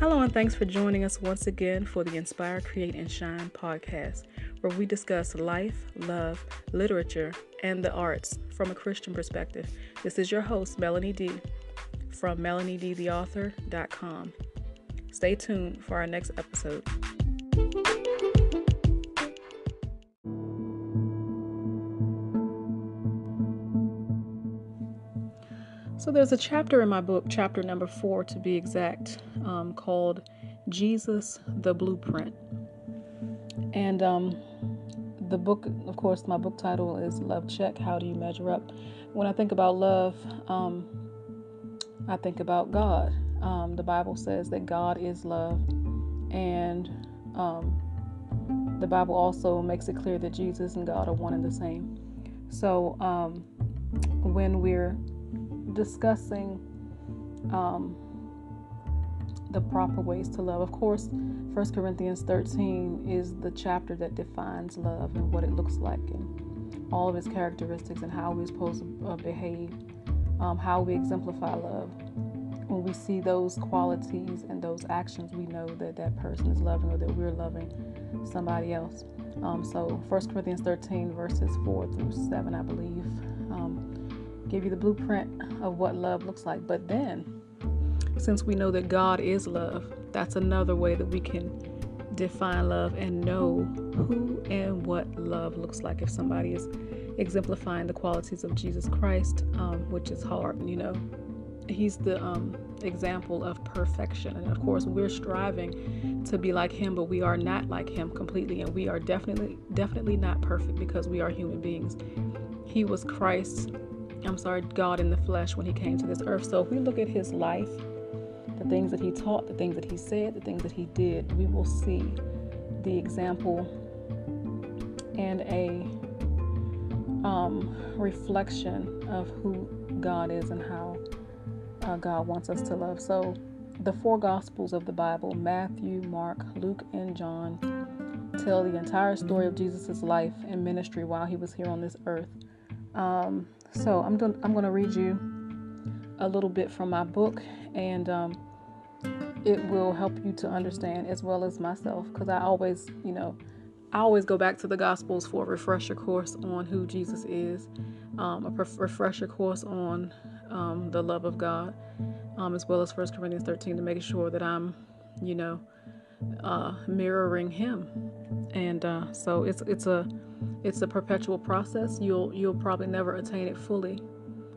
Hello, and thanks for joining us once again for the Inspire, Create, and Shine podcast, where we discuss life, love, literature, and the arts from a Christian perspective. This is your host, Melanie D. from melaniedtheauthor.com. Stay tuned for our next episode. So, there's a chapter in my book, chapter number four to be exact, um, called Jesus the Blueprint. And um, the book, of course, my book title is Love Check How Do You Measure Up? When I think about love, um, I think about God. Um, the Bible says that God is love, and um, the Bible also makes it clear that Jesus and God are one and the same. So, um, when we're discussing um, the proper ways to love. Of course, 1 Corinthians 13 is the chapter that defines love and what it looks like and all of its characteristics and how we're supposed to uh, behave, um, how we exemplify love. When we see those qualities and those actions, we know that that person is loving or that we're loving somebody else. Um, so 1 Corinthians 13, verses 4 through 7, I believe, um, give you the blueprint of what love looks like. But then, since we know that God is love, that's another way that we can define love and know who and what love looks like. If somebody is exemplifying the qualities of Jesus Christ, um, which is hard, you know, He's the um, example of perfection. And of course, we're striving to be like Him, but we are not like Him completely. And we are definitely, definitely not perfect because we are human beings. He was Christ I'm sorry, God in the flesh when he came to this earth. So if we look at his life, the things that he taught, the things that he said, the things that he did, we will see the example and a um, reflection of who God is and how uh, God wants us to love. So the four Gospels of the Bible Matthew, Mark, Luke, and John tell the entire story of Jesus' life and ministry while he was here on this earth. Um, so I'm I'm going to read you a little bit from my book, and um, it will help you to understand as well as myself, because I always, you know, I always go back to the Gospels for a refresher course on who Jesus is, um, a refresher course on um, the love of God, um, as well as 1 Corinthians 13 to make sure that I'm, you know, uh, mirroring Him. And uh, so it's it's a it's a perpetual process. You'll you'll probably never attain it fully,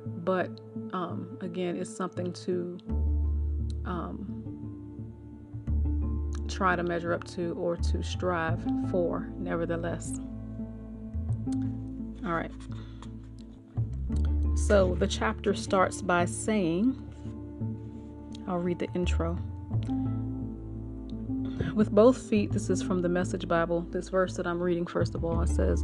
but um, again, it's something to um, try to measure up to or to strive for. Nevertheless, all right. So the chapter starts by saying, I'll read the intro. With both feet, this is from the Message Bible, this verse that I'm reading first of all, it says,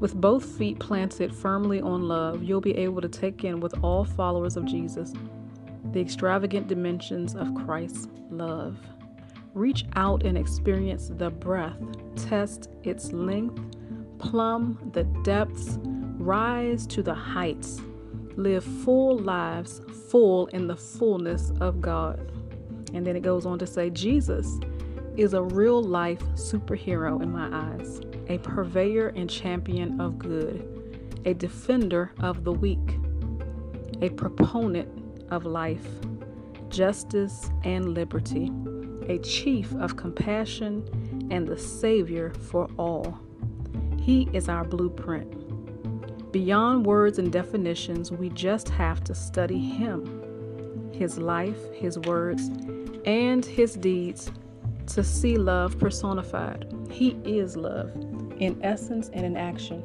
With both feet planted firmly on love, you'll be able to take in with all followers of Jesus the extravagant dimensions of Christ's love. Reach out and experience the breadth, test its length, plumb the depths, rise to the heights, live full lives, full in the fullness of God. And then it goes on to say, Jesus is a real life superhero in my eyes, a purveyor and champion of good, a defender of the weak, a proponent of life, justice, and liberty, a chief of compassion, and the savior for all. He is our blueprint. Beyond words and definitions, we just have to study Him, His life, His words, and His deeds to see love personified. He is love, in essence and in action.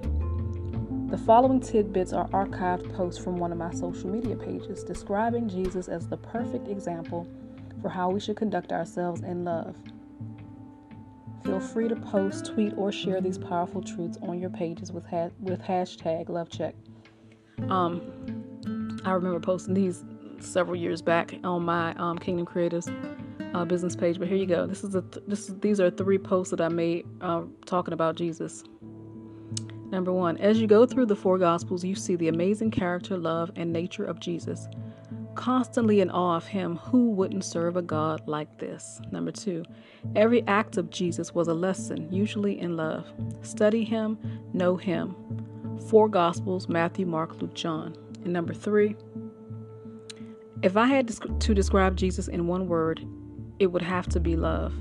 The following tidbits are archived posts from one of my social media pages describing Jesus as the perfect example for how we should conduct ourselves in love. Feel free to post, tweet, or share these powerful truths on your pages with ha- with hashtag LoveCheck. Um, I remember posting these several years back on my um, Kingdom Creators uh, business page. But here you go. This is a th- this is, these are three posts that I made uh, talking about Jesus. Number one, as you go through the four Gospels, you see the amazing character, love, and nature of Jesus. constantly in awe of him who wouldn't serve a God like this. Number two, every act of Jesus was a lesson, usually in love. Study him, know him. Four Gospels Matthew, Mark, Luke, John. And number three, if I had to describe Jesus in one word, it would have to be love.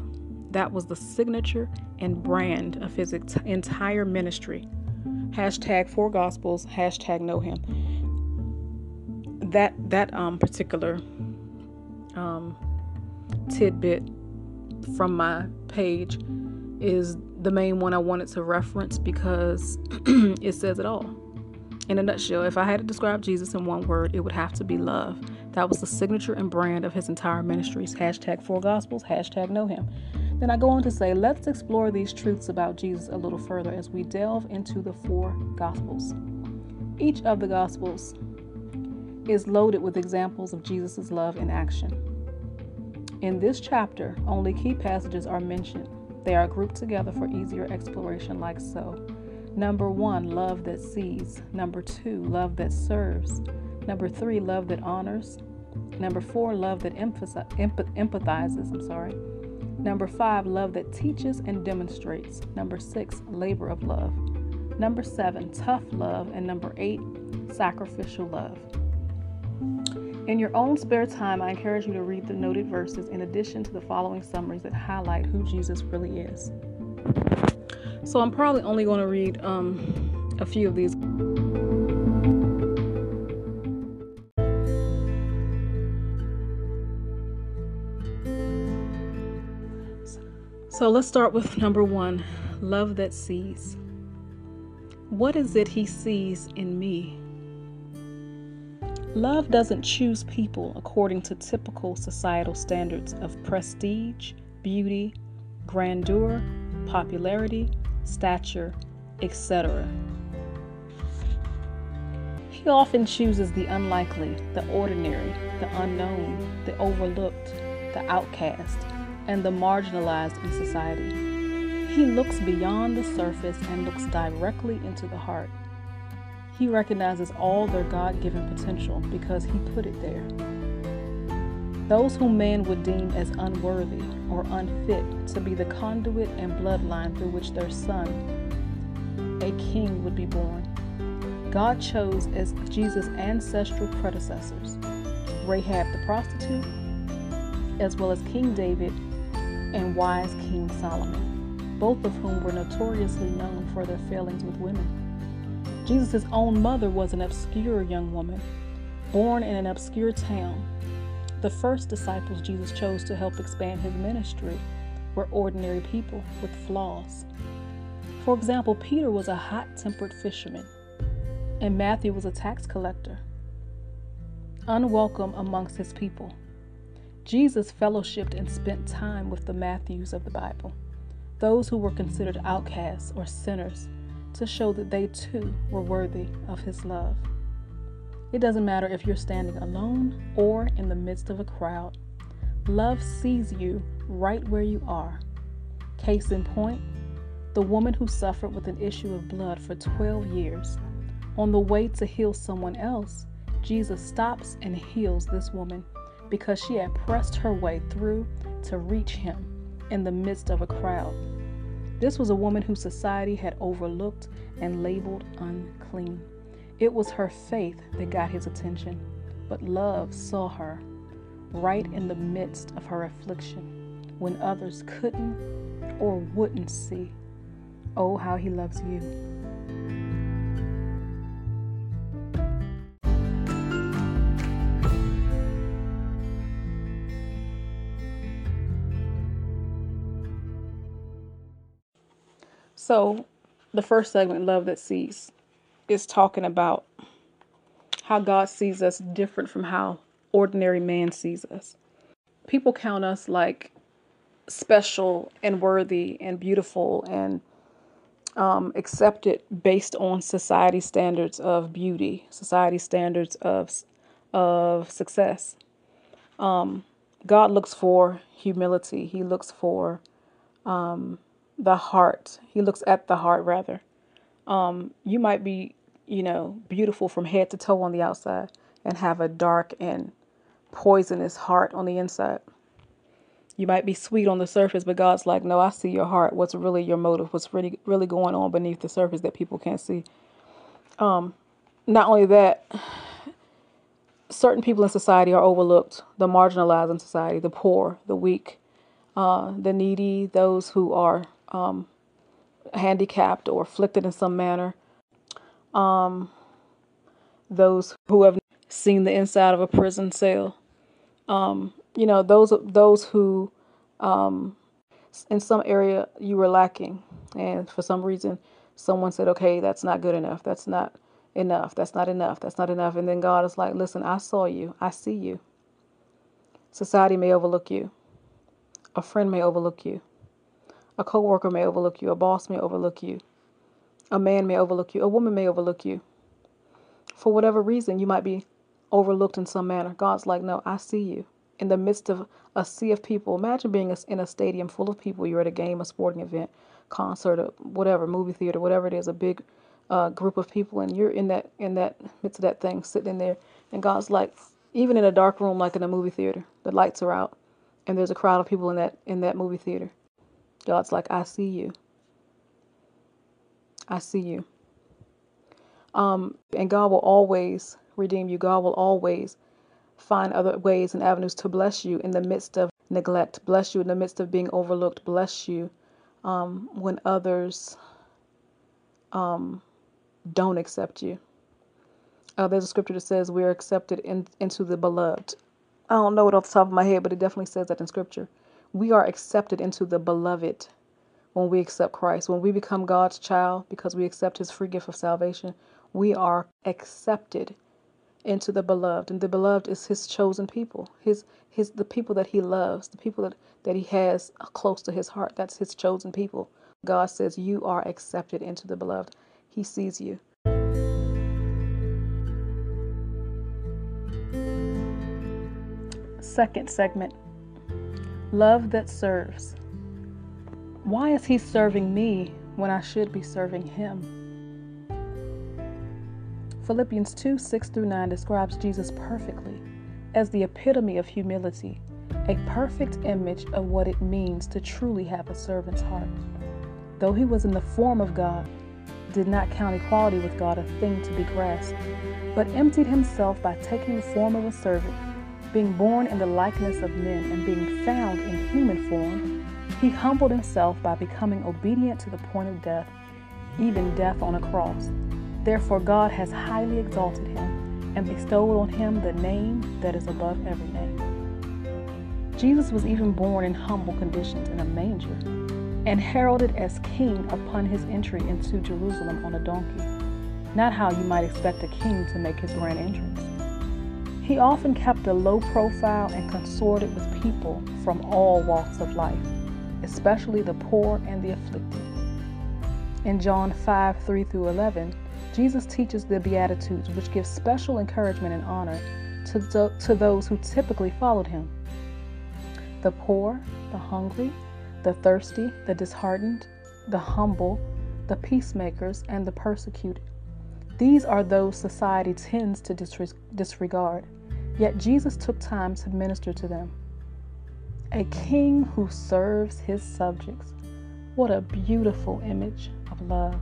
That was the signature and brand of his entire ministry. Hashtag four gospels, hashtag know him. That that um particular um tidbit from my page is the main one I wanted to reference because it says it all. In a nutshell, if I had to describe Jesus in one word, it would have to be love. That was the signature and brand of his entire ministries. Hashtag four gospels, hashtag know him. Then I go on to say, let's explore these truths about Jesus a little further as we delve into the four Gospels. Each of the Gospels is loaded with examples of Jesus' love in action. In this chapter, only key passages are mentioned. They are grouped together for easier exploration, like so. Number one, love that sees. Number two, love that serves. Number three, love that honors. Number four, love that empathizes. I'm sorry. Number five, love that teaches and demonstrates. Number six, labor of love. Number seven, tough love. And number eight, sacrificial love. In your own spare time, I encourage you to read the noted verses in addition to the following summaries that highlight who Jesus really is. So I'm probably only going to read um, a few of these. So let's start with number one love that sees. What is it he sees in me? Love doesn't choose people according to typical societal standards of prestige, beauty, grandeur, popularity, stature, etc. He often chooses the unlikely, the ordinary, the unknown, the overlooked, the outcast, and the marginalized in society. He looks beyond the surface and looks directly into the heart. He recognizes all their God given potential because He put it there. Those whom man would deem as unworthy or unfit to be the conduit and bloodline through which their son, a king, would be born. God chose as Jesus' ancestral predecessors Rahab the prostitute, as well as King David and wise King Solomon, both of whom were notoriously known for their failings with women. Jesus' own mother was an obscure young woman, born in an obscure town. The first disciples Jesus chose to help expand his ministry were ordinary people with flaws. For example, Peter was a hot tempered fisherman, and Matthew was a tax collector, unwelcome amongst his people. Jesus fellowshipped and spent time with the Matthews of the Bible, those who were considered outcasts or sinners, to show that they too were worthy of his love. It doesn't matter if you're standing alone or in the midst of a crowd, love sees you right where you are. Case in point, the woman who suffered with an issue of blood for 12 years. On the way to heal someone else, Jesus stops and heals this woman because she had pressed her way through to reach him in the midst of a crowd. This was a woman whose society had overlooked and labeled unclean. It was her faith that got his attention, but love saw her right in the midst of her affliction when others couldn't or wouldn't see. Oh, how he loves you. So, the first segment, Love That Sees, is talking about how God sees us different from how ordinary man sees us. People count us like special and worthy and beautiful and um, accepted based on society standards of beauty, society standards of of success. Um, God looks for humility. He looks for um, the heart. He looks at the heart rather. Um, you might be, you know, beautiful from head to toe on the outside and have a dark and poisonous heart on the inside. You might be sweet on the surface, but God's like, no, I see your heart. What's really your motive? What's really really going on beneath the surface that people can't see? Um, not only that, certain people in society are overlooked, the marginalized in society, the poor, the weak, uh, the needy, those who are um, handicapped or afflicted in some manner, um, those who have seen the inside of a prison cell. Um, you know, those those who, um, in some area, you were lacking, and for some reason, someone said, "Okay, that's not good enough. That's not enough. That's not enough. That's not enough." And then God is like, "Listen, I saw you. I see you. Society may overlook you. A friend may overlook you. A coworker may overlook you. A boss may overlook you. A man may overlook you. A woman may overlook you. For whatever reason, you might be overlooked in some manner. God's like, no, I see you. In the midst of a sea of people, imagine being in a stadium full of people. You're at a game, a sporting event, concert, or whatever, movie theater, whatever it is, a big uh, group of people, and you're in that in that midst of that thing, sitting in there. And God's like, even in a dark room, like in a movie theater, the lights are out, and there's a crowd of people in that in that movie theater. God's like, I see you. I see you. Um, and God will always redeem you. God will always find other ways and avenues to bless you in the midst of neglect, bless you in the midst of being overlooked, bless you um, when others um, don't accept you. Uh, there's a scripture that says we are accepted in, into the beloved. I don't know it off the top of my head, but it definitely says that in scripture. We are accepted into the beloved when we accept Christ. When we become God's child because we accept his free gift of salvation, we are accepted into the beloved. And the beloved is his chosen people, his his the people that he loves, the people that, that he has close to his heart. That's his chosen people. God says you are accepted into the beloved. He sees you. Second segment Love that serves. Why is he serving me when I should be serving him? Philippians 2 6 through 9 describes Jesus perfectly as the epitome of humility, a perfect image of what it means to truly have a servant's heart. Though he was in the form of God, did not count equality with God a thing to be grasped, but emptied himself by taking the form of a servant being born in the likeness of men and being found in human form, he humbled himself by becoming obedient to the point of death, even death on a cross. Therefore, God has highly exalted him and bestowed on him the name that is above every name. Jesus was even born in humble conditions in a manger and heralded as king upon his entry into Jerusalem on a donkey. Not how you might expect a king to make his grand entrance. He often kept a low profile and consorted with people from all walks of life, especially the poor and the afflicted. In John 5 3 through 11, Jesus teaches the Beatitudes, which give special encouragement and honor to, to those who typically followed him the poor, the hungry, the thirsty, the disheartened, the humble, the peacemakers, and the persecuted. These are those society tends to disregard. Yet Jesus took time to minister to them. A king who serves his subjects. What a beautiful image of love.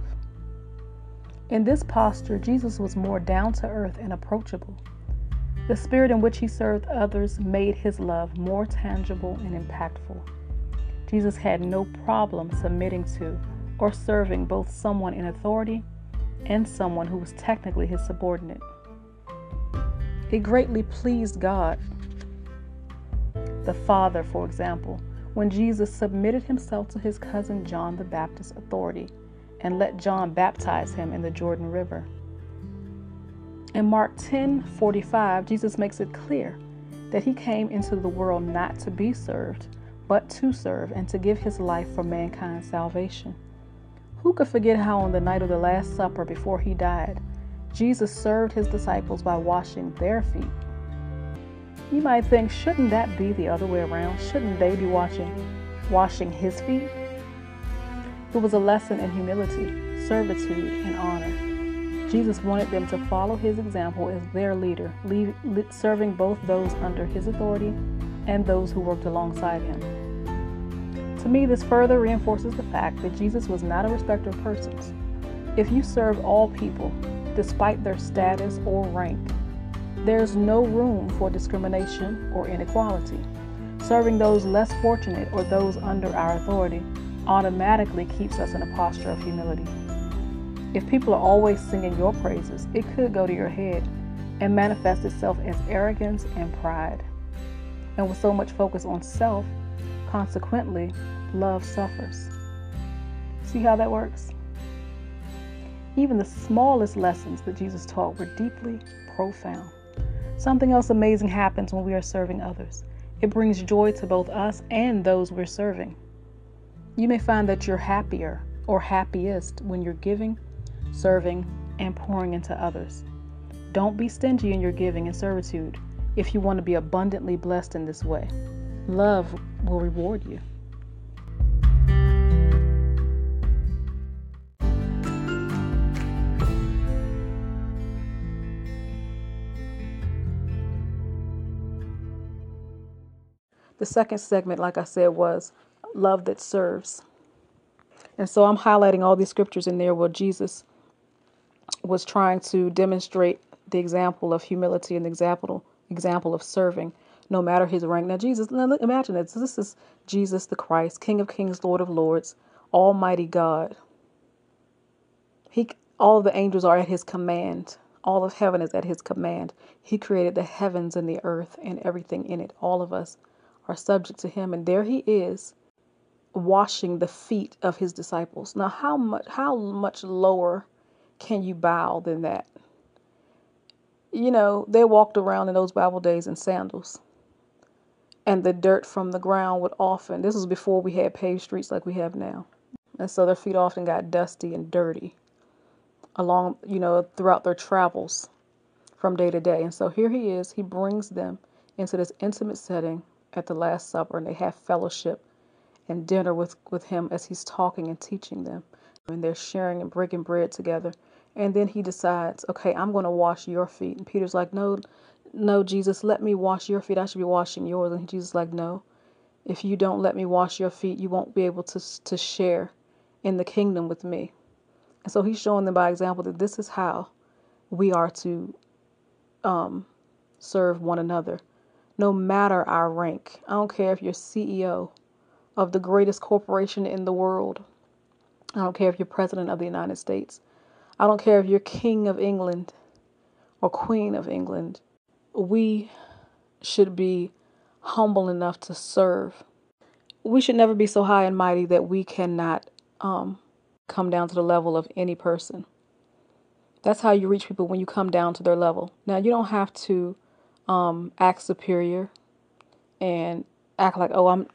In this posture, Jesus was more down to earth and approachable. The spirit in which he served others made his love more tangible and impactful. Jesus had no problem submitting to or serving both someone in authority and someone who was technically his subordinate. It greatly pleased God. The Father, for example, when Jesus submitted himself to his cousin John the Baptist's authority and let John baptize him in the Jordan River. In Mark 10 45, Jesus makes it clear that he came into the world not to be served, but to serve and to give his life for mankind's salvation. Who could forget how on the night of the Last Supper before he died, Jesus served his disciples by washing their feet. You might think, shouldn't that be the other way around? Shouldn't they be washing, washing his feet? It was a lesson in humility, servitude, and honor. Jesus wanted them to follow his example as their leader, serving both those under his authority and those who worked alongside him. To me, this further reinforces the fact that Jesus was not a respecter of persons. If you serve all people, despite their status or rank, there's no room for discrimination or inequality. Serving those less fortunate or those under our authority automatically keeps us in a posture of humility. If people are always singing your praises, it could go to your head and manifest itself as arrogance and pride. And with so much focus on self, consequently, love suffers. See how that works? Even the smallest lessons that Jesus taught were deeply profound. Something else amazing happens when we are serving others. It brings joy to both us and those we're serving. You may find that you're happier or happiest when you're giving, serving, and pouring into others. Don't be stingy in your giving and servitude if you want to be abundantly blessed in this way. Love will reward you. The second segment, like I said, was love that serves. And so I'm highlighting all these scriptures in there where Jesus was trying to demonstrate the example of humility and the example example of serving, no matter his rank. Now, Jesus, now imagine this. This is Jesus the Christ, King of Kings, Lord of Lords, Almighty God. He, all the angels are at his command. All of heaven is at his command. He created the heavens and the earth and everything in it. All of us are subject to him. And there he is washing the feet of his disciples. Now, how much how much lower can you bow than that? You know, they walked around in those Bible days in sandals. And the dirt from the ground would often, this was before we had paved streets like we have now. And so their feet often got dusty and dirty along, you know, throughout their travels from day to day. And so here he is, he brings them into this intimate setting at the Last Supper and they have fellowship and dinner with, with him as he's talking and teaching them. And they're sharing and breaking bread together. And then he decides, okay, I'm going to wash your feet. And Peter's like, no, no, Jesus, let me wash your feet. I should be washing yours. And Jesus is like, no, if you don't let me wash your feet, you won't be able to, to share in the kingdom with me. And so he's showing them by example that this is how we are to um, serve one another no matter our rank. I don't care if you're CEO of the greatest corporation in the world. I don't care if you're president of the United States. I don't care if you're king of England or queen of England. We should be humble enough to serve. We should never be so high and mighty that we cannot um, come down to the level of any person. That's how you reach people when you come down to their level. Now, you don't have to um, act superior and act like, oh, I'm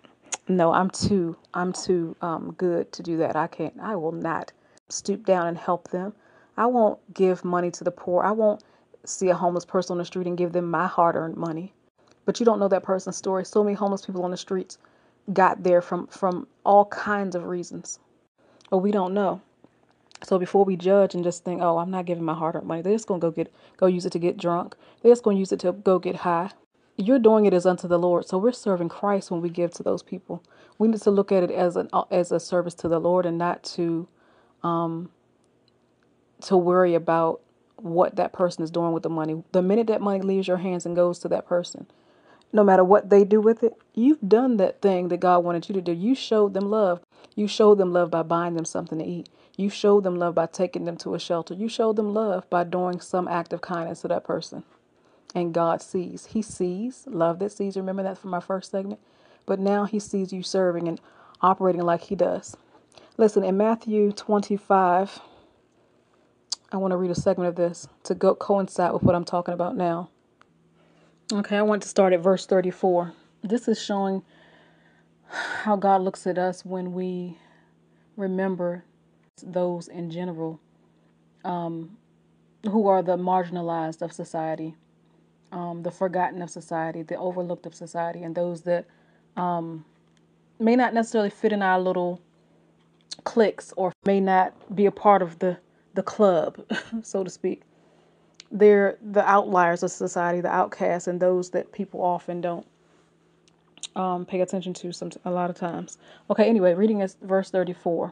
no, I'm too, I'm too um, good to do that. I can't, I will not stoop down and help them. I won't give money to the poor. I won't see a homeless person on the street and give them my hard earned money. But you don't know that person's story. So many homeless people on the streets got there from, from all kinds of reasons. But we don't know. So before we judge and just think, oh, I'm not giving my hard earned money, they're just gonna go get go use it to get drunk. They're just gonna use it to go get high. You're doing it as unto the Lord. So we're serving Christ when we give to those people. We need to look at it as an as a service to the Lord and not to um to worry about what that person is doing with the money. The minute that money leaves your hands and goes to that person, no matter what they do with it, you've done that thing that God wanted you to do. You showed them love. You showed them love by buying them something to eat. You showed them love by taking them to a shelter. You showed them love by doing some act of kindness to that person. And God sees. He sees. Love that sees. Remember that from our first segment? But now he sees you serving and operating like he does. Listen, in Matthew 25, I want to read a segment of this to go coincide with what I'm talking about now. Okay, I want to start at verse 34. This is showing how God looks at us when we remember those in general um, who are the marginalized of society, um, the forgotten of society, the overlooked of society, and those that um, may not necessarily fit in our little cliques or may not be a part of the the club, so to speak. They're the outliers of society, the outcasts, and those that people often don't um, pay attention to some a lot of times. Okay, anyway, reading is verse 34.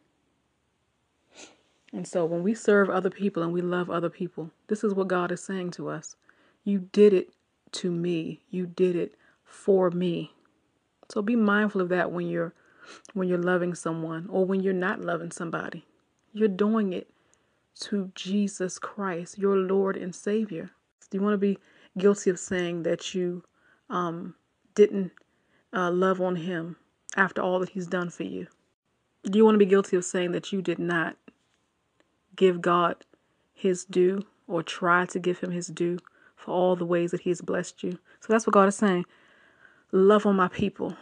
And so when we serve other people and we love other people, this is what God is saying to us. You did it to me. You did it for me. So be mindful of that when you're when you're loving someone or when you're not loving somebody. You're doing it to Jesus Christ, your Lord and Savior. Do you want to be guilty of saying that you um, didn't uh, love on him after all that he's done for you? Do you want to be guilty of saying that you did not give God his due or try to give him his due for all the ways that he has blessed you? So that's what God is saying. Love on my people,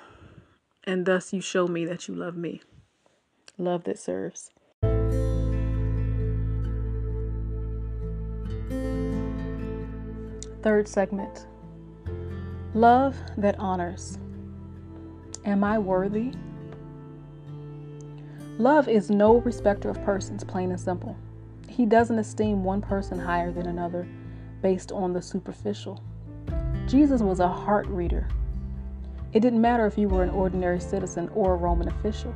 and thus you show me that you love me. Love that serves. Third segment Love that honors. Am I worthy? Love is no respecter of persons, plain and simple. He doesn't esteem one person higher than another based on the superficial. Jesus was a heart reader. It didn't matter if you were an ordinary citizen or a Roman official.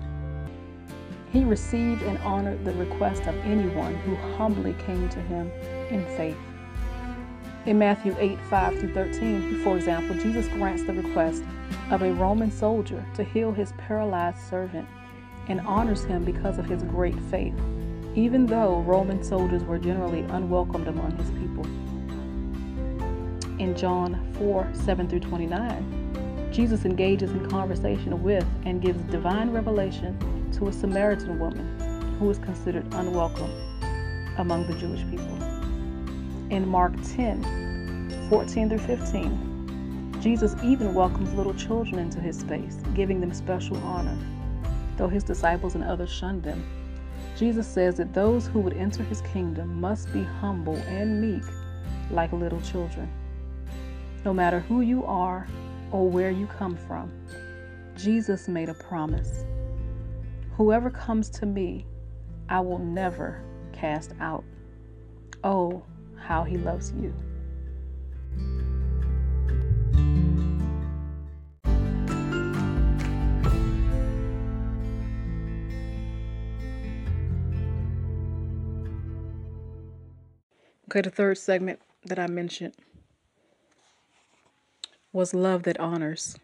He received and honored the request of anyone who humbly came to him in faith. In Matthew 8 5 through 13, for example, Jesus grants the request of a Roman soldier to heal his paralyzed servant and honors him because of his great faith, even though Roman soldiers were generally unwelcomed among his people. In John 4 7 through 29, Jesus engages in conversation with and gives divine revelation to a Samaritan woman who is considered unwelcome among the Jewish people in Mark 10 14 through 15. Jesus even welcomes little children into his space, giving them special honor, though his disciples and others shunned them. Jesus says that those who would enter his kingdom must be humble and meek like little children. No matter who you are or where you come from, Jesus made a promise. Whoever comes to me, I will never cast out. Oh, how He loves you. Okay, the third segment that I mentioned was love that honors.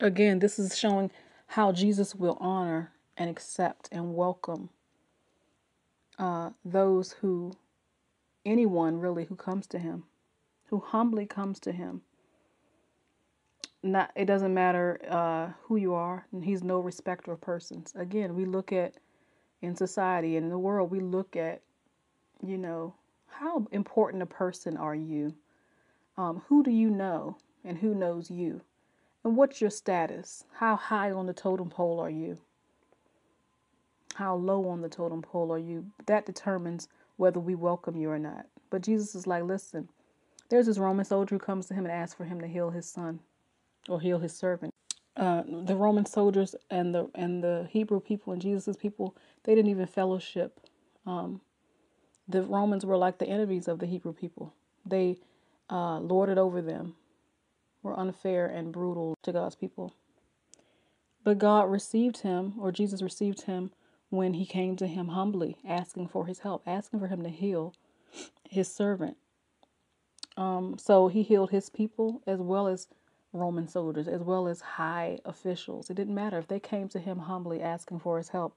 Again, this is showing how Jesus will honor and accept and welcome uh, those who anyone really who comes to him, who humbly comes to him. Not it doesn't matter uh, who you are, and he's no respecter of persons. Again, we look at in society and in the world, we look at, you know, how important a person are you? Um, who do you know, and who knows you? And what's your status? How high on the totem pole are you? How low on the totem pole are you? That determines whether we welcome you or not. But Jesus is like, listen, there's this Roman soldier who comes to him and asks for him to heal his son or heal his servant. Uh, the Roman soldiers and the and the Hebrew people and Jesus's people, they didn't even fellowship. Um, the Romans were like the enemies of the Hebrew people. They uh, lorded over them, were unfair and brutal to God's people. But God received him, or Jesus received him when he came to him humbly, asking for his help, asking for him to heal his servant. Um, so he healed his people as well as Roman soldiers, as well as high officials. It didn't matter if they came to him humbly asking for his help,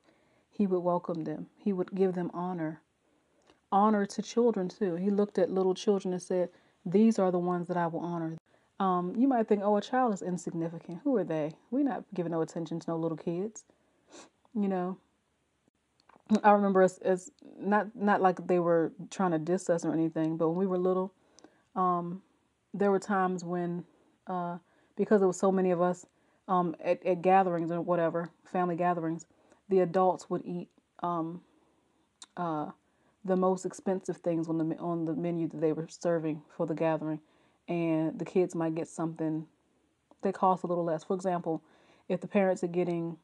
he would welcome them, he would give them honor. Honor to children, too. He looked at little children and said, These are the ones that I will honor. Um, you might think, oh, a child is insignificant. Who are they? We're not giving no attention to no little kids. You know, I remember as, as not not like they were trying to diss us or anything, but when we were little, um, there were times when, uh, because there was so many of us um, at, at gatherings or whatever, family gatherings, the adults would eat um, uh, the most expensive things on the on the menu that they were serving for the gathering, and the kids might get something that costs a little less. For example, if the parents are getting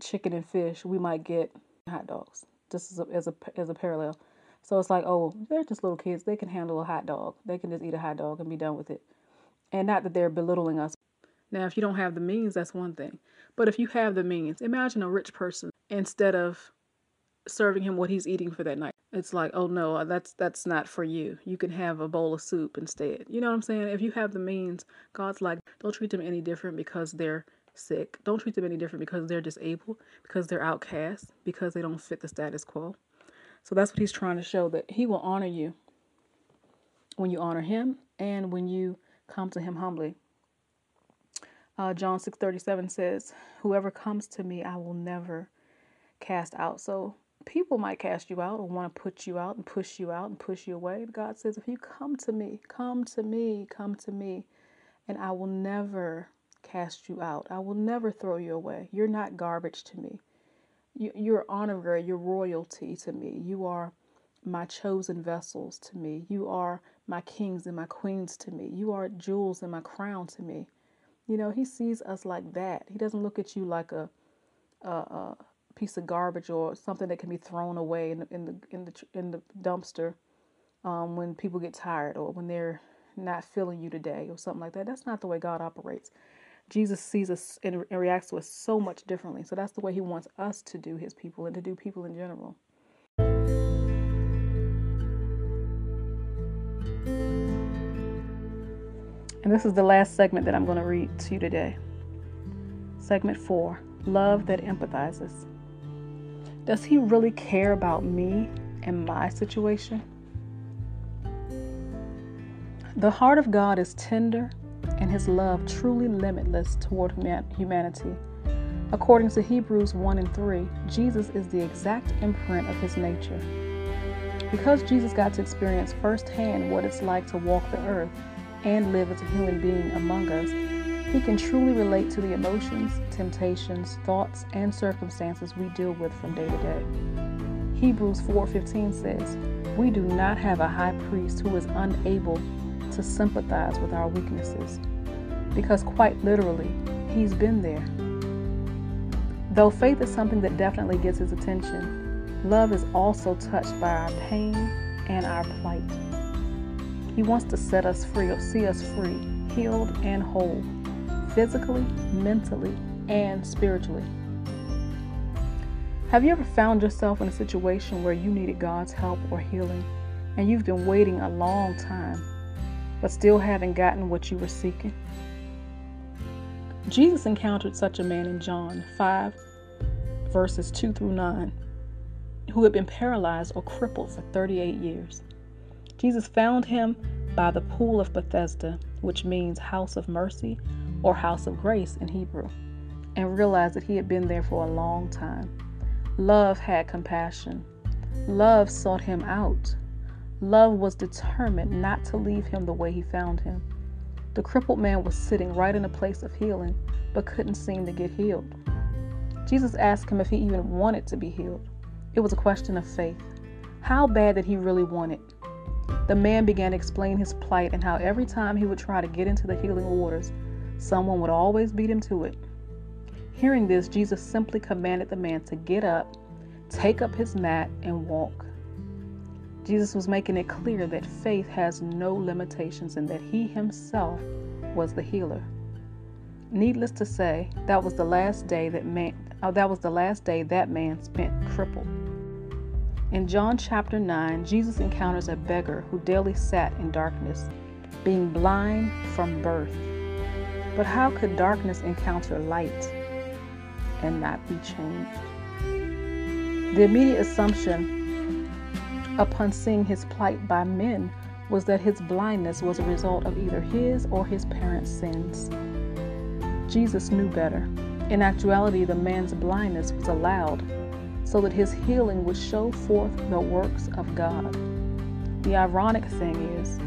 chicken and fish, we might get hot dogs. Just as a, as a as a parallel. So it's like, oh, they're just little kids. They can handle a hot dog. They can just eat a hot dog and be done with it. And not that they're belittling us. Now, if you don't have the means, that's one thing. But if you have the means, imagine a rich person instead of serving him what he's eating for that night. It's like, oh no, that's that's not for you. You can have a bowl of soup instead. You know what I'm saying? If you have the means, God's like, don't treat them any different because they're sick. Don't treat them any different because they're disabled, because they're outcast, because they don't fit the status quo. So that's what he's trying to show that he will honor you when you honor him and when you come to him humbly. Uh, John 6:37 says, "Whoever comes to me, I will never cast out." So people might cast you out or want to put you out and push you out and push you away. God says, "If you come to me, come to me, come to me, and I will never cast you out. I will never throw you away. You're not garbage to me. You, are honorary, you're royalty to me. You are my chosen vessels to me. You are my kings and my queens to me. You are jewels in my crown to me. You know, he sees us like that. He doesn't look at you like a, a, a piece of garbage or something that can be thrown away in the in the in the, in the dumpster um, when people get tired or when they're not feeling you today or something like that. That's not the way God operates. Jesus sees us and, reacts to us so much differently. So that's the way he wants us to do his people and to do people in general. And this is the last segment that I'm going to read to you today. Segment four Love that empathizes. Does he really care about me and my situation? The heart of God is tender and his love truly limitless toward humanity. According to Hebrews 1 and 3, Jesus is the exact imprint of his nature. Because Jesus got to experience firsthand what it's like to walk the earth and live as a human being among us, he can truly relate to the emotions, temptations, thoughts, and circumstances we deal with from day to day. Hebrews 4:15 says, "We do not have a high priest who is unable to sympathize with our weaknesses because, quite literally, He's been there. Though faith is something that definitely gets His attention, love is also touched by our pain and our plight. He wants to set us free, or see us free, healed and whole, physically, mentally, and spiritually. Have you ever found yourself in a situation where you needed God's help or healing and you've been waiting a long time but still haven't gotten what you were seeking? Jesus encountered such a man in John 5, verses 2 through 9, who had been paralyzed or crippled for 38 years. Jesus found him by the pool of Bethesda, which means house of mercy or house of grace in Hebrew, and realized that he had been there for a long time. Love had compassion. Love sought him out Love was determined not to leave him the way he found him. The crippled man was sitting right in a place of healing, but couldn't seem to get healed. Jesus asked him if he even wanted to be healed. It was a question of faith. How bad did he really want it? The man began to explain his plight and how every time he would try to get into the healing waters, someone would always beat him to it. Hearing this, Jesus simply commanded the man to get up, take up his mat, and walk. Jesus was making it clear that faith has no limitations and that he himself was the healer. Needless to say, that was the last day that man uh, that was the last day that man spent crippled. In John chapter 9, Jesus encounters a beggar who daily sat in darkness, being blind from birth. But how could darkness encounter light and not be changed? The immediate assumption upon seeing his plight by men was that his blindness was a result of either his or his parents' sins. Jesus knew better. In actuality, the man's blindness was allowed so that his healing would show forth the works of God. The ironic thing is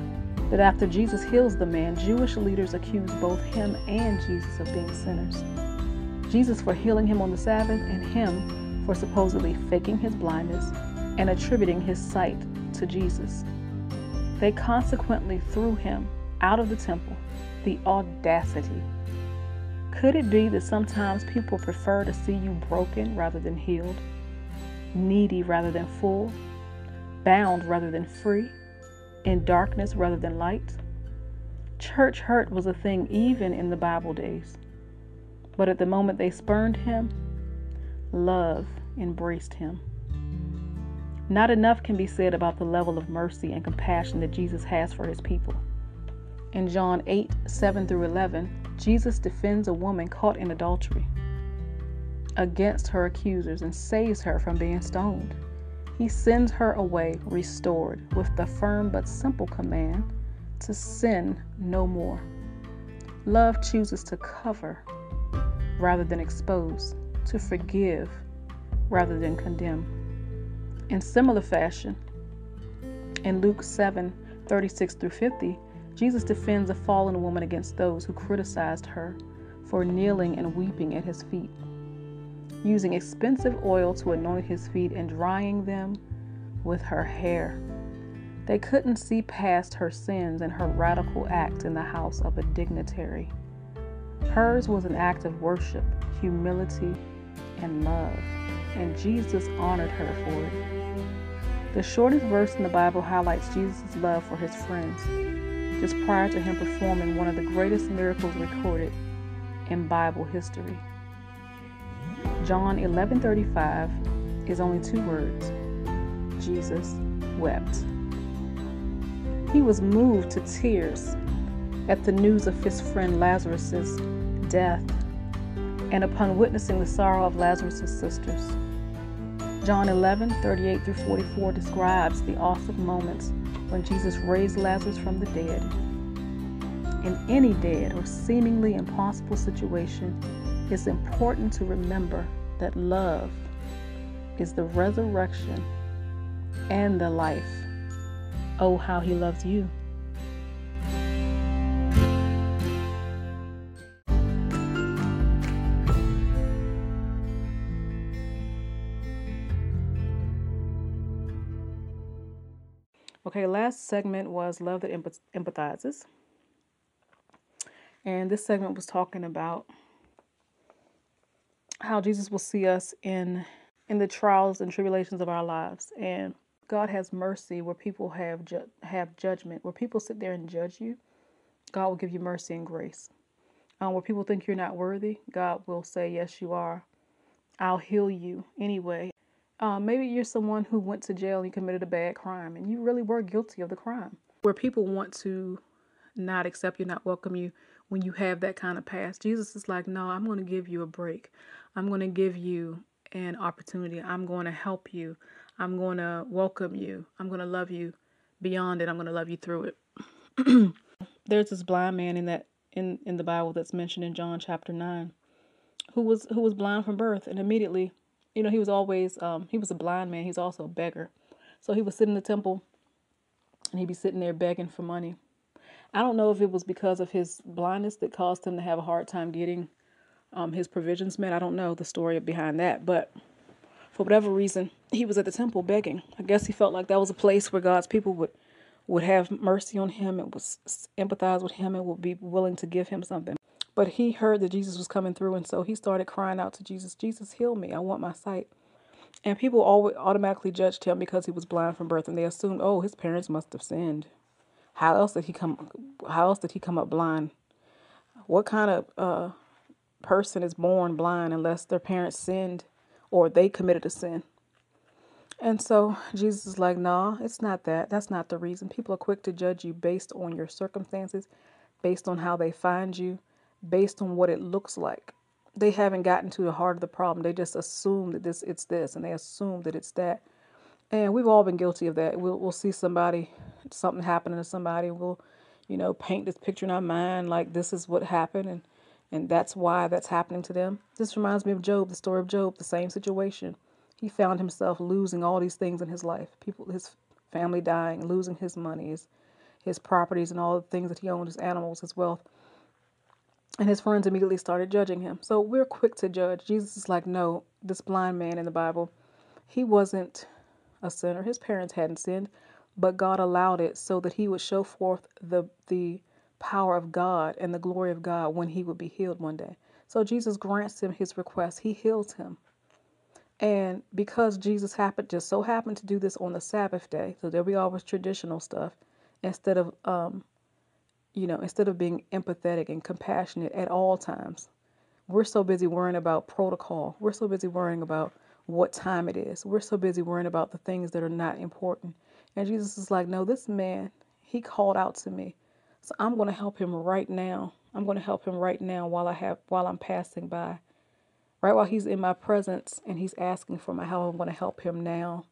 that after Jesus heals the man, Jewish leaders accuse both him and Jesus of being sinners. Jesus for healing him on the Sabbath, and him for supposedly faking his blindness and attributing his sight to Jesus. They consequently threw him out of the temple. The audacity. Could it be that sometimes people prefer to see you broken rather than healed? needy rather than full, bound rather than free, in darkness rather than light. Church hurt was a thing even in the Bible days. But at the moment they spurned him, love embraced him. Not enough can be said about the level of mercy and compassion that Jesus has for his people. In John 8 7 through 11, Jesus defends a woman caught in adultery against her accusers and saves her from being stoned. He sends her away restored with the firm but simple command to sin no more. Love chooses to cover rather than expose, to forgive rather than condemn. In similar fashion, in Luke 7 36 through 50, Jesus defends a fallen woman against those who criticized her for kneeling and weeping at his feet using expensive oil to anoint his feet and drying them with her hair. They couldn't see past her sins and her radical act in the house of a dignitary. Hers was an act of worship, humility, and love, and Jesus honored her for it. The shortest verse in the Bible highlights Jesus' love for his friends, just prior to him performing one of the greatest miracles recorded in Bible history. John 11:35 is only two words. Jesus wept. He was moved to tears at the news of his friend Lazarus' death and upon witnessing the sorrow of Lazarus' sisters. John 11:38 through 44 describes the awesome moments when Jesus raised Lazarus from the dead. In any dead or seemingly impossible situation, it's important to remember that love is the resurrection and the life. Oh, how he loves you. Okay, last segment was Love That Empathizes. And this segment was talking about how Jesus will see us in in the trials and tribulations of our lives. And God has mercy where people have ju- have judgment. Where people sit there and judge you God will give you mercy and grace. Um, where people think you're not worthy God will say yes you are. I'll heal you anyway. Um, maybe you're someone who went to jail and you committed a bad crime and you really were guilty of the crime. Where people want to not accept you not welcome you when you have that kind of past Jesus is like no I'm going to give you a break I'm going to give you an opportunity. I'm going to help you. I'm going to welcome you. I'm going to love you beyond it. I'm going to love you through it. There's this blind man in that in in the Bible that's mentioned in John chapter 9 who was who was blind from birth and immediately, you know, he was always um he was a blind man. He's also a beggar. So he would sit in the temple and he'd be sitting there begging for money. I don't know if it was because of his blindness that caused him to have a hard time getting um, his provisions met. I don't know the story behind that, but for whatever reason, he was at the temple begging. I guess he felt like that was a place where God's people would would have mercy on him and would empathize with him and would be willing to give him something. But he heard that Jesus was coming through, and so he started crying out to Jesus, "Jesus, heal me! I want my sight." And people always automatically judged him because he was blind from birth, and they assumed, "Oh, his parents must have sinned. How else did he come? How else did he come up blind? What kind of uh, person is born blind unless their parents sinned or they committed a sin. And so Jesus is like, nah, it's not that. That's not the reason. People are quick to judge you based on your circumstances, based on how they find you, based on what it looks like. They haven't gotten to the heart of the problem. They just assume that this it's this and they assume that it's that. And we've all been guilty of that. We'll we'll see somebody, something happening to somebody. We'll, you know, paint this picture in our mind like this is what happened and and that's why that's happening to them. This reminds me of Job, the story of Job, the same situation. He found himself losing all these things in his life. People his family dying, losing his money, his his properties and all the things that he owned, his animals, his wealth. And his friends immediately started judging him. So we're quick to judge. Jesus is like, no, this blind man in the Bible, he wasn't a sinner. His parents hadn't sinned, but God allowed it so that he would show forth the the power of God and the glory of God when he would be healed one day. So Jesus grants him his request. He heals him. And because Jesus happened just so happened to do this on the Sabbath day, so there we with traditional stuff, instead of um, you know, instead of being empathetic and compassionate at all times. We're so busy worrying about protocol. We're so busy worrying about what time it is. We're so busy worrying about the things that are not important. And Jesus is like, no, this man, he called out to me. So I'm going to help him right now. I'm going to help him right now while I have while I'm passing by. Right while he's in my presence and he's asking for my help, I'm going to help him now.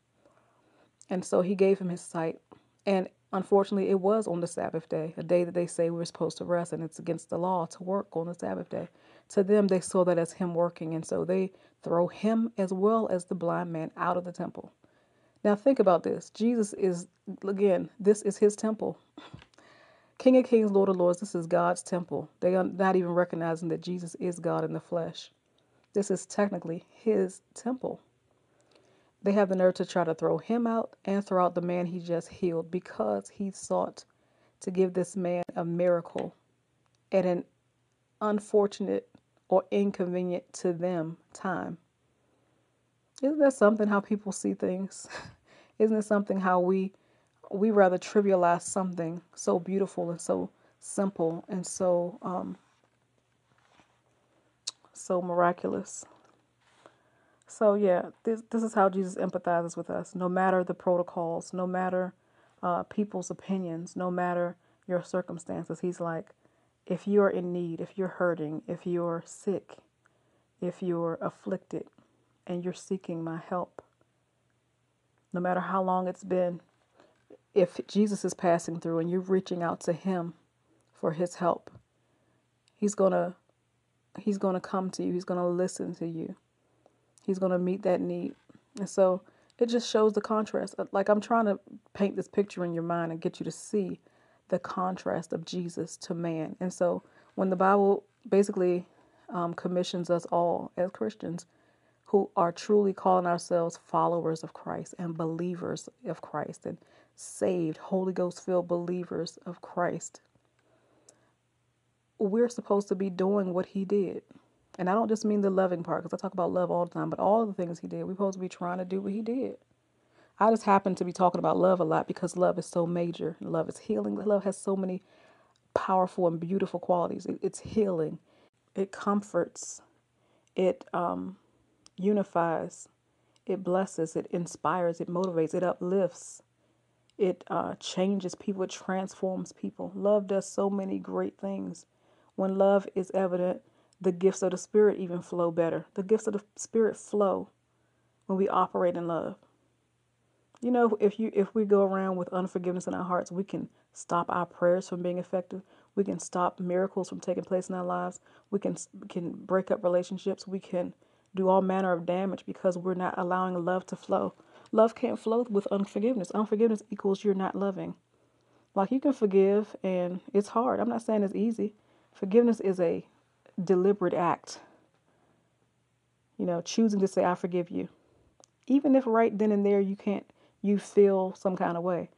And so he gave him his sight. And unfortunately, it was on the Sabbath day, a day that they say we're supposed to rest, and it's against the law to work on the Sabbath day. To them, they saw that as him working, and so they throw him as well as the blind man out of the temple. Now, think about this Jesus is, again, this is his temple. King of Kings, Lord of Lords, this is God's temple. They are not even recognizing that Jesus is God in the flesh. This is technically his temple. They have the nerve to try to throw him out and throw out the man he just healed because he sought to give this man a miracle at an unfortunate or inconvenient to them time. Isn't that something how people see things? Isn't it something how we we rather trivialize something so beautiful and so simple and so um, so miraculous? So yeah, this this is how Jesus empathizes with us. No matter the protocols, no matter uh, people's opinions, no matter your circumstances, He's like, if you're in need, if you're hurting, if you're sick, if you're afflicted, and you're seeking my help, no matter how long it's been, if Jesus is passing through and you're reaching out to Him for His help, He's gonna He's gonna come to you. He's gonna listen to you. He's going to meet that need. And so it just shows the contrast. Uh, like I'm trying to paint this picture in your mind and get you to see the contrast of Jesus to man. And so when the Bible basically um, commissions us all as Christians who are truly calling ourselves followers of Christ and believers of Christ and saved, Holy Ghost filled believers of Christ, we're supposed to be doing what he did. And I don't just mean the loving part, because I talk about love all the time, but all the things he did, we're supposed to be trying to do what he did. I just happen to be talking about love a lot because love is so major. Love is healing. Love has so many powerful and beautiful qualities. It, it's healing, it comforts, it um, unifies, it blesses, it inspires, it motivates, it uplifts, it uh, changes people, it transforms people. Love does so many great things. When love is evident, the gifts of the Spirit even flow better. The gifts of the Spirit flow when we operate in love. You know, if you if we go around with unforgiveness in our hearts, we can stop our prayers from being effective. We can stop miracles from taking place in our lives. We can can break up relationships. We can do all manner of damage because we're not allowing love to flow. Love can't flow with unforgiveness. Unforgiveness equals you're not loving. Like you can forgive and it's hard. I'm not saying it's easy. Forgiveness is a deliberate act. You know, choosing to say, I forgive you. Even if right then and there you can't, you feel some kind of way,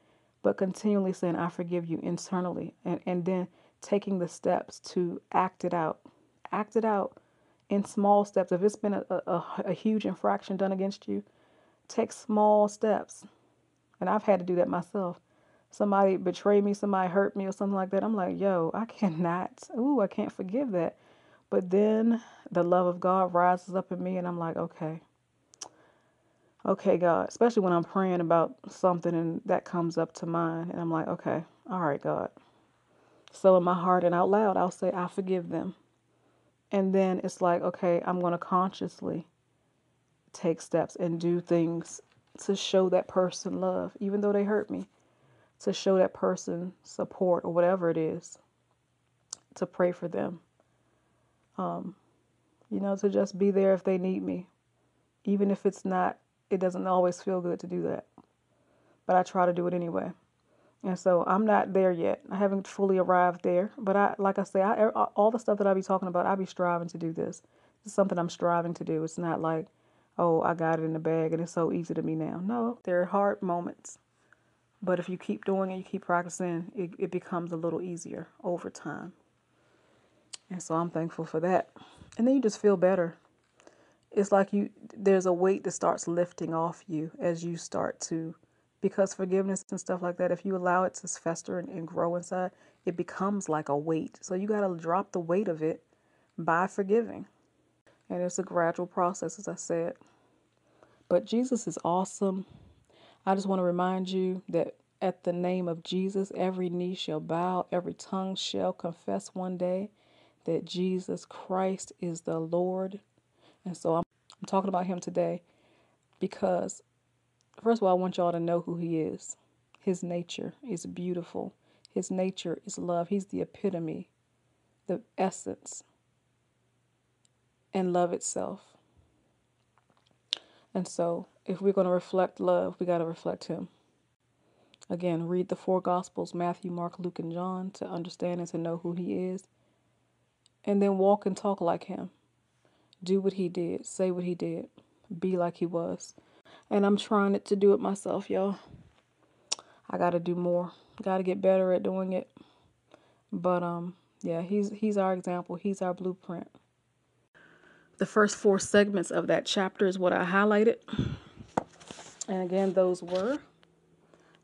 but continually saying, I forgive you internally, and, and then taking the steps to act it out. Act it out in small steps. If it's been a, a, a huge infraction done against you, take small steps. And I've had to do that myself. Somebody betrayed me, somebody hurt me, or something like that. I'm like, yo, I cannot. Ooh, I can't forgive that. But then the love of God rises up in me, and I'm like, okay, Okay, God, especially when I'm praying about something and that comes up to mind, and I'm like, okay, all right, God. So in my heart and out loud, I'll say, I forgive them. And then it's like, okay, I'm going to consciously take steps and do things to show that person love, even though they hurt me, to show that person support or whatever it is, to pray for them. Um, you know, to just be there if they need me, even if it's not, it doesn't always feel good to do that. But I try to do it anyway. And so I'm not there yet. I haven't fully arrived there. But I, like I say, I, all the stuff that I be talking about, I be striving to do this. It's something I'm striving to do. It's not like, oh, I got it in the bag and it's so easy to me now. No, there are hard moments. But if you keep doing it, you keep practicing, it, it becomes a little easier over time. And so I'm thankful for that. And then you just feel better. It's like you there's a weight that starts lifting off you as you start to because forgiveness and stuff like that, if you allow it to fester and, and grow inside, it becomes like a weight. So you got to drop the weight of it by forgiving. And it's a gradual process, as I said. But Jesus is awesome. I just want to remind you that at the name of Jesus, every knee shall bow, every tongue shall confess one day that Jesus Christ is the Lord. And so I'm, I'm talking about him today because First of all, I want y'all to know who he is. His nature is beautiful. His nature is love. He's the epitome, the essence, and love itself. And so, if we're going to reflect love, we got to reflect him. Again, read the four Gospels Matthew, Mark, Luke, and John to understand and to know who he is. And then walk and talk like him. Do what he did, say what he did, be like he was. And I'm trying it to do it myself, y'all. I got to do more. Got to get better at doing it. But um yeah, he's he's our example. He's our blueprint. The first four segments of that chapter is what I highlighted. And again, those were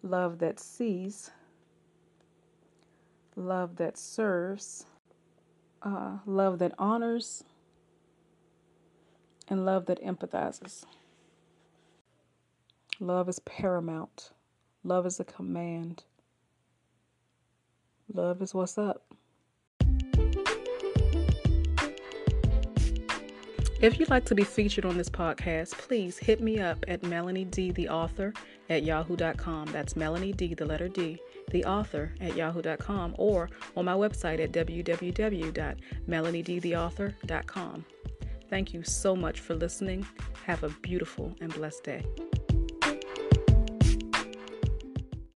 love that sees, love that serves, uh, love that honors, and love that empathizes. Love is paramount. Love is a command. Love is what's up. If you'd like to be featured on this podcast, please hit me up at Melanie D, the author, at yahoo.com. That's Melanie D, the letter D, the author, at yahoo.com, or on my website at www.melaniedtheauthor.com. Thank you so much for listening. Have a beautiful and blessed day.